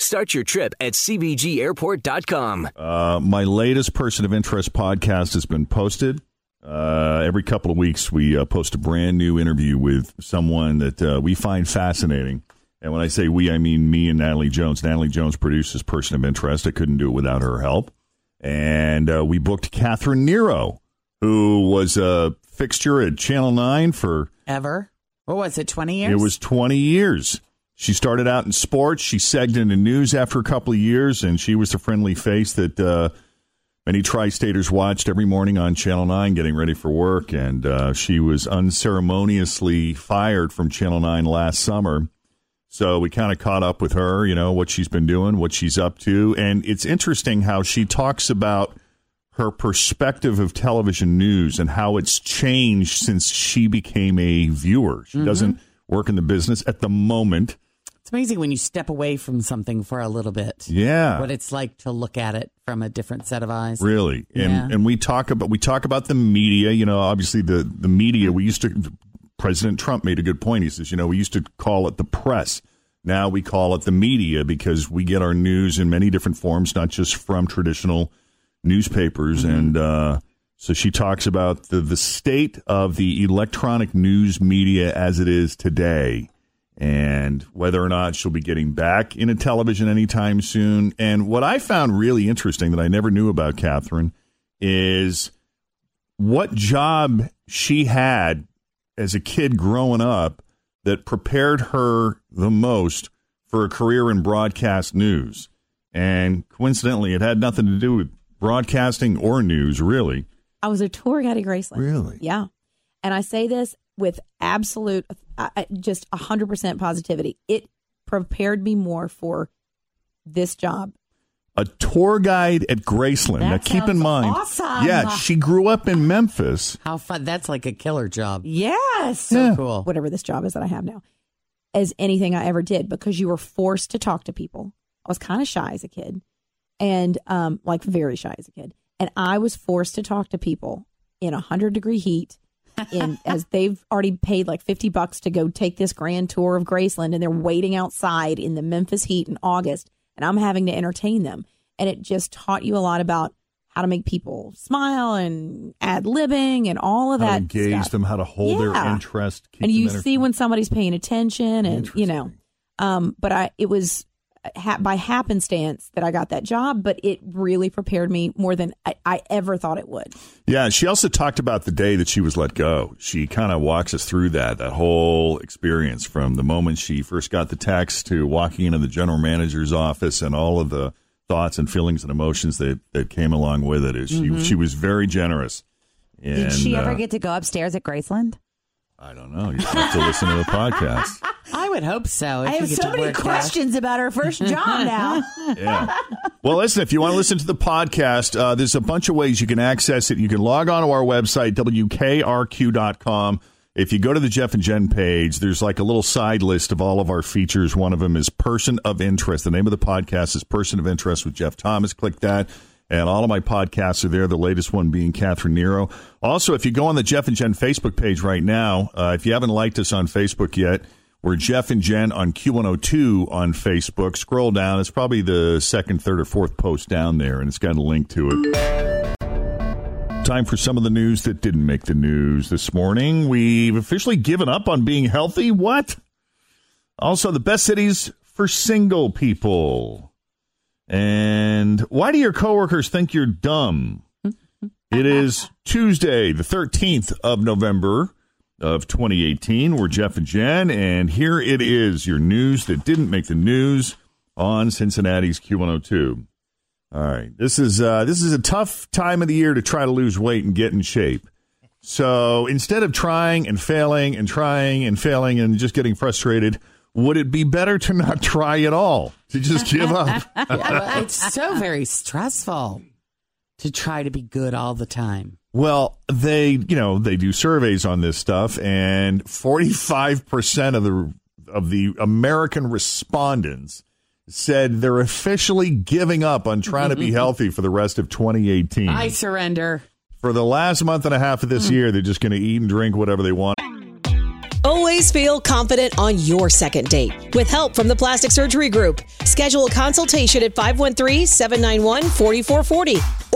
Start your trip at CVGAirport.com. Uh, my latest person of interest podcast has been posted. Uh, every couple of weeks, we uh, post a brand new interview with someone that uh, we find fascinating. And when I say we, I mean me and Natalie Jones. Natalie Jones produces Person of Interest. I couldn't do it without her help. And uh, we booked Kathrine Nero, who was a fixture at Channel 9 for. Ever? What was it, 20 years? It was 20 years. She started out in sports. She segged into news after a couple of years, and she was the friendly face that uh, many tri-staters watched every morning on Channel 9 getting ready for work. And uh, she was unceremoniously fired from Channel 9 last summer. So we kind of caught up with her, you know, what she's been doing, what she's up to. And it's interesting how she talks about her perspective of television news and how it's changed since she became a viewer. She mm-hmm. doesn't work in the business at the moment. It's amazing when you step away from something for a little bit. Yeah. What it's like to look at it from a different set of eyes. Really. And Yeah. and we talk about we talk about the media, you know, obviously the the media we used to President Trump made a good point. He says, you know, we used to call it the press. Now we call it the media because we get our news in many different forms, not just from traditional newspapers and uh so she talks about the, the state of the electronic news media as it is today and whether or not she'll be getting back into television anytime soon. And what I found really interesting that I never knew about Kathrine is what job she had as a kid growing up that prepared her the most for a career in broadcast news. And coincidentally, it had nothing to do with broadcasting or news, really. I was a tour guide at Graceland. Really? Yeah. And I say this with absolute, uh, just 100% positivity. It prepared me more for this job. A tour guide at Graceland. now, keep in mind, awesome. yeah, she grew up in Memphis. How fun. That's like a killer job. Yes. So cool. Whatever this job is that I have now, as anything I ever did, because you were forced to talk to people. I was kind of shy as a kid and um, like very shy as a kid. And I was forced to talk to people in a 100 degree heat. In as they've already paid like 50 bucks to go take this grand tour of Graceland and they're waiting outside in the Memphis heat in August and I'm having to entertain them. And it just taught you a lot about how to make people smile and ad libbing and all of How that engage stuff. them, how to hold their interest. and you see when somebody's paying attention and you know um but i it was ha- by happenstance that i got that job but it really prepared me more than I, I ever thought it would Yeah, she also talked about the day that she was let go. She kind of walks us through that, that whole experience from the moment she first got the text to walking into the general manager's office and all of the thoughts and feelings and emotions that, that came along with it. Is She, she was very generous. Mm-hmm. Did she ever uh, get to go upstairs at Graceland? I don't know. You have to listen to the podcast. I would hope so. if I have so many work there. questions about her first job now. Yeah. Well, listen, if you want to listen to the podcast, uh, there's a bunch of ways you can access it. You can log on to our website, WKRQ.com. If you go to the Jeff and Jen page, there's like a little side list of all of our features. One of them is Person of Interest. The name of the podcast is Person of Interest with Jeff Thomas. Click that. And all of my podcasts are there, the latest one being Kathrine Nero. Also, if you go on the Jeff and Jen Facebook page right now, uh, if you haven't liked us on Facebook yet, we're Jeff and Jen on Q102 on Facebook. Scroll down. It's probably the second, third, or fourth post down there, and it's got a link to it. time for some of the news that didn't make the news this morning. We've officially given up on being healthy. What? Also, the best cities for single people. And why do your coworkers think you're dumb? It is Tuesday, the 13th of November of 2018. We're Jeff and Jen, and here it is your news that didn't make the news on Cincinnati's Q102. All right, this is uh, this is a tough time of the year to try to lose weight and get in shape. So instead of trying and failing and trying and failing and just getting frustrated, would it be better to not try at all? To just give up? Yeah, but it's so very stressful to try to be good all the time. Well, they, you know, they do surveys on this stuff, and 45% of the of the American respondents said they're officially giving up on trying to be mm-hmm. healthy for the rest of 2018. I surrender. For the last month and a half of this mm. year, they're just going to eat and drink whatever they want. Always feel confident on your second date. With help from the Plastic Surgery Group, schedule a consultation at 513-791-4440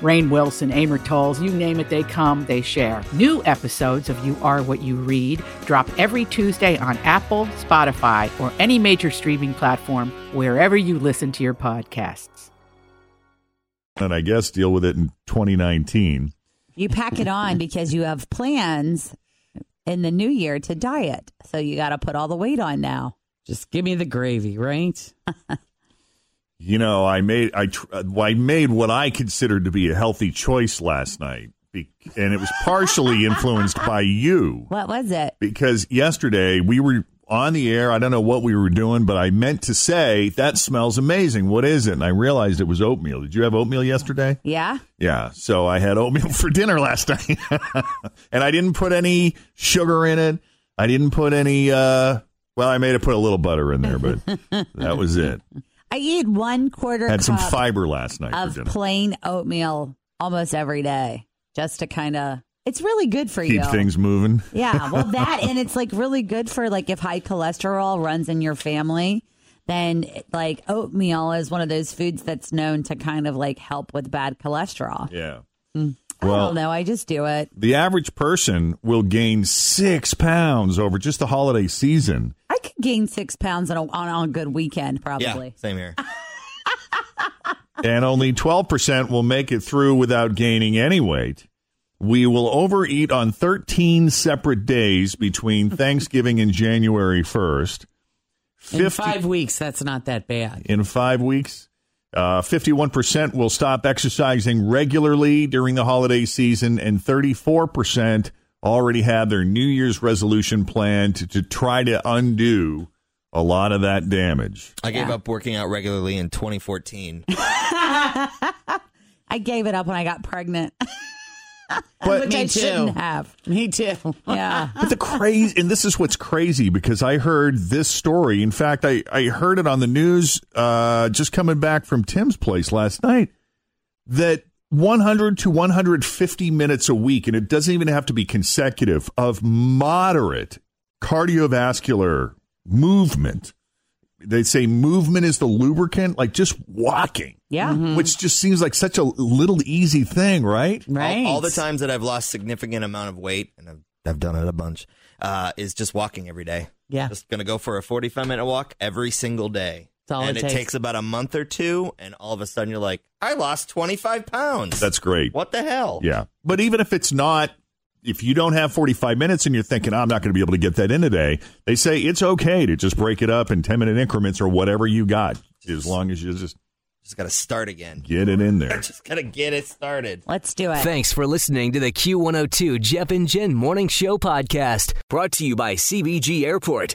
Rainn Wilson, Amor Towles, you name it, they come, they share. New episodes of You Are What You Read drop every Tuesday on Apple, Spotify, or any major streaming platform wherever you listen to your podcasts. And I guess deal with it in 2019. You pack it on because you have plans in the new year to diet. So you got to put all the weight on now. Just give me the gravy, right? You know, I made I tr- I made what I considered to be a healthy choice last night, and it was partially influenced by you. What was it? because yesterday we were on the air. I don't know what we were doing, but I meant to say that smells amazing. What is it? And I realized it was oatmeal. Did you have oatmeal yesterday? Yeah. Yeah. So I had oatmeal for dinner last night, and I didn't put any sugar in it. I didn't put any. uh Well, I made it put a little butter in there, but that was it. I eat one quarter Had some fiber last night of plain oatmeal almost every day just to kind of. It's really good for you. Keep things moving. Yeah, well, that and it's like really good for like if high cholesterol runs in your family, then like oatmeal is one of those foods that's known to kind of like help with bad cholesterol. Yeah. Hmm. I Well, don't know. I just do it. the average person will gain six pounds over just the holiday season. I gain six pounds on a, on, on a good weekend, probably. Yeah, Same here. and only 12% will make it through without gaining any weight. We will overeat on 13 separate days between Thanksgiving and January 1st. In five weeks, that's not that bad. in five weeks. Uh, 51% will stop exercising regularly during the holiday season, and 34% already have their New Year's resolution plan to, to try to undo a lot of that damage. I gave up working out regularly in 2014. I gave it up when I got pregnant, But which Me I too. shouldn't have. Me too. Yeah. But the crazy, and this is what's crazy because I heard this story. In fact, I, I heard it on the news uh, just coming back from Tim's place last night that 100 to 150 minutes a week, and it doesn't even have to be consecutive, of moderate cardiovascular movement. They say movement is the lubricant, like just walking, Yeah. which just seems like such a little easy thing, right? Right. All, all the times that I've lost significant amount of weight, and I've, I've done it a bunch, uh, is just walking every day. Yeah. Just going to go for a 45 minute walk every single day. That's all and it it, takes. takes about a month or two, and all of a sudden you're like, I lost 25 pounds. That's great. what the hell? Yeah. But even if it's not, if you don't have 45 minutes and you're thinking, I'm not going to be able to get that in today, they say it's okay to just break it up in 10 minute increments or whatever you got, as long as you just Just got to start again. get it in there. Just got to get it started. Let's do it. Thanks for listening to the Q102 Jeff and Jen Morning Show podcast, brought to you by CVG Airport.